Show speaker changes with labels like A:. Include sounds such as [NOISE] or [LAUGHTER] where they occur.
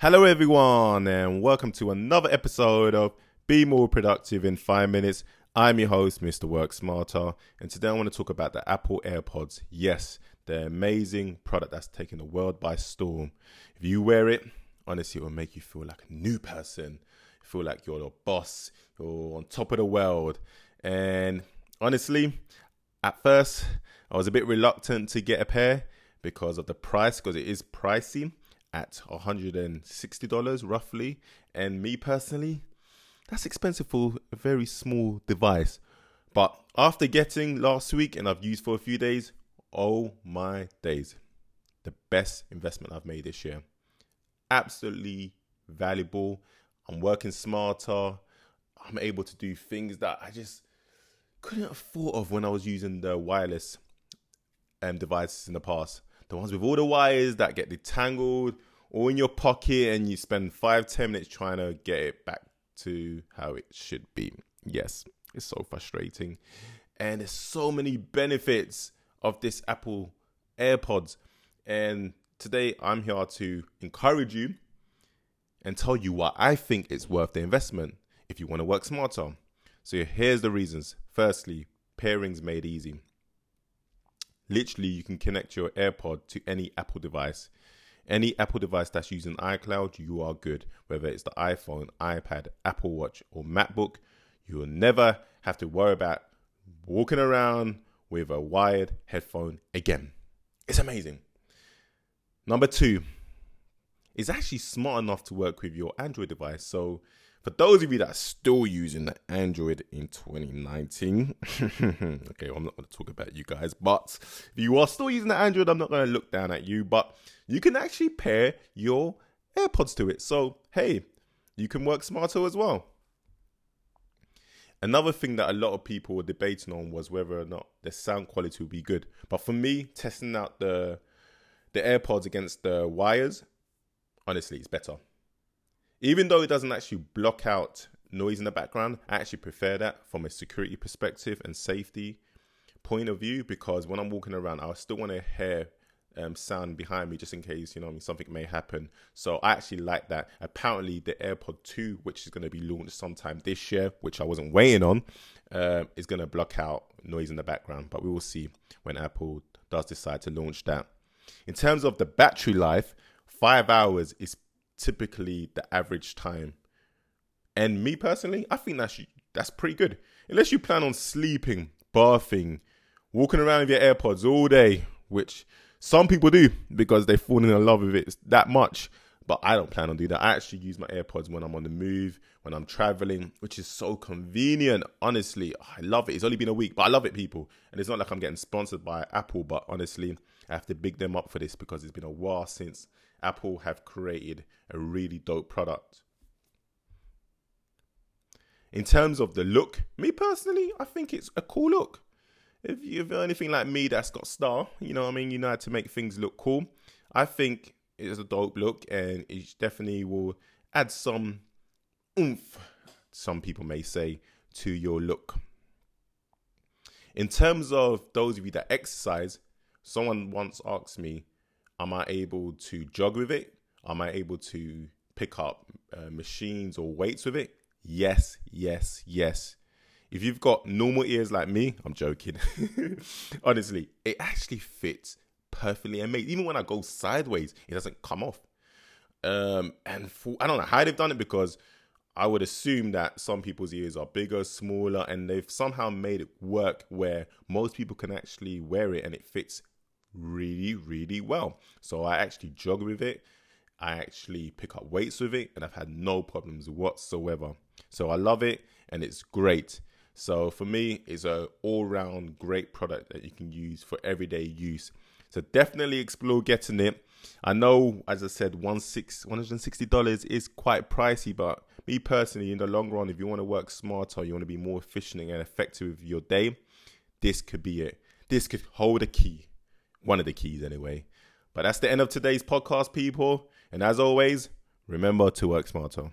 A: Hello, everyone, and welcome to another episode of Be More Productive in Five Minutes. I'm your host, Mr. Work Smarter, and today I want to talk about the Apple AirPods. Yes, the amazing product that's taken the world by storm. If you wear it, honestly, it will make you feel like a new person. feel like you're the boss, you're on top of the world. And honestly, at first, I was a bit reluctant to get a pair because of the price, because it is pricey at $160 roughly. And me personally, that's expensive for a very small device. But after getting last week and I've used for a few days, oh my days, the best investment I've made this year. Absolutely valuable. I'm working smarter. I'm able to do things that I just couldn't have thought of when I was using the wireless um, devices in the past the ones with all the wires that get detangled all in your pocket and you spend five ten minutes trying to get it back to how it should be. Yes it's so frustrating. And there's so many benefits of this apple airpods. And today i'm here to encourage you and tell you why i think it's worth the investment if you want to work smarter. So here's the reasons. Firstly pairings made easy. Literally, you can connect your AirPod to any Apple device. Any Apple device that's using iCloud, you are good. Whether it's the iPhone, iPad, Apple Watch, or MacBook, you will never have to worry about walking around with a wired headphone again. It's amazing. Number two, it's actually smart enough to work with your Android device. So for those of you that are still using the Android in 2019, [LAUGHS] okay, well, I'm not going to talk about you guys, but if you are still using the Android, I'm not going to look down at you, but you can actually pair your AirPods to it. So, hey, you can work smarter as well. Another thing that a lot of people were debating on was whether or not the sound quality would be good. But for me, testing out the the AirPods against the wires, honestly, it's better even though it doesn't actually block out noise in the background, I actually prefer that from a security perspective and safety point of view because when I'm walking around, I still want to hear um, sound behind me just in case you know something may happen. So I actually like that. Apparently, the AirPod 2, which is going to be launched sometime this year, which I wasn't waiting on, uh, is going to block out noise in the background. But we will see when Apple does decide to launch that. In terms of the battery life, five hours is typically the average time. And me personally, I think that's that's pretty good. Unless you plan on sleeping, bathing, walking around with your AirPods all day, which some people do because they've fallen in love with it that much. But I don't plan on doing that. I actually use my AirPods when I'm on the move, when I'm traveling, which is so convenient. Honestly, I love it. It's only been a week, but I love it, people. And it's not like I'm getting sponsored by Apple, but honestly, I have to big them up for this because it's been a while since Apple have created a really dope product. In terms of the look, me personally, I think it's a cool look. If you're anything like me that's got style, you know what I mean, you know how to make things look cool. I think it's a dope look and it definitely will add some oomph, some people may say, to your look. In terms of those of you that exercise, someone once asked me, am I able to jog with it? Am I able to pick up uh, machines or weights with it? Yes, yes, yes. If you've got normal ears like me, I'm joking. [LAUGHS] Honestly, it actually fits perfectly amazing. Even when I go sideways, it doesn't come off. Um, and for, I don't know how they've done it because I would assume that some people's ears are bigger, smaller, and they've somehow made it work where most people can actually wear it and it fits really, really well. So I actually jog with it. I actually pick up weights with it and I've had no problems whatsoever. So I love it and it's great. So for me, it's a all-round great product that you can use for everyday use. So definitely explore getting it. I know, as I said, $160 is quite pricey, but me personally, in the long run, if you want to work smarter, you want to be more efficient and effective with your day, this could be it. This could hold a key one of the keys, anyway. But that's the end of today's podcast, people. And as always, remember to work smarter.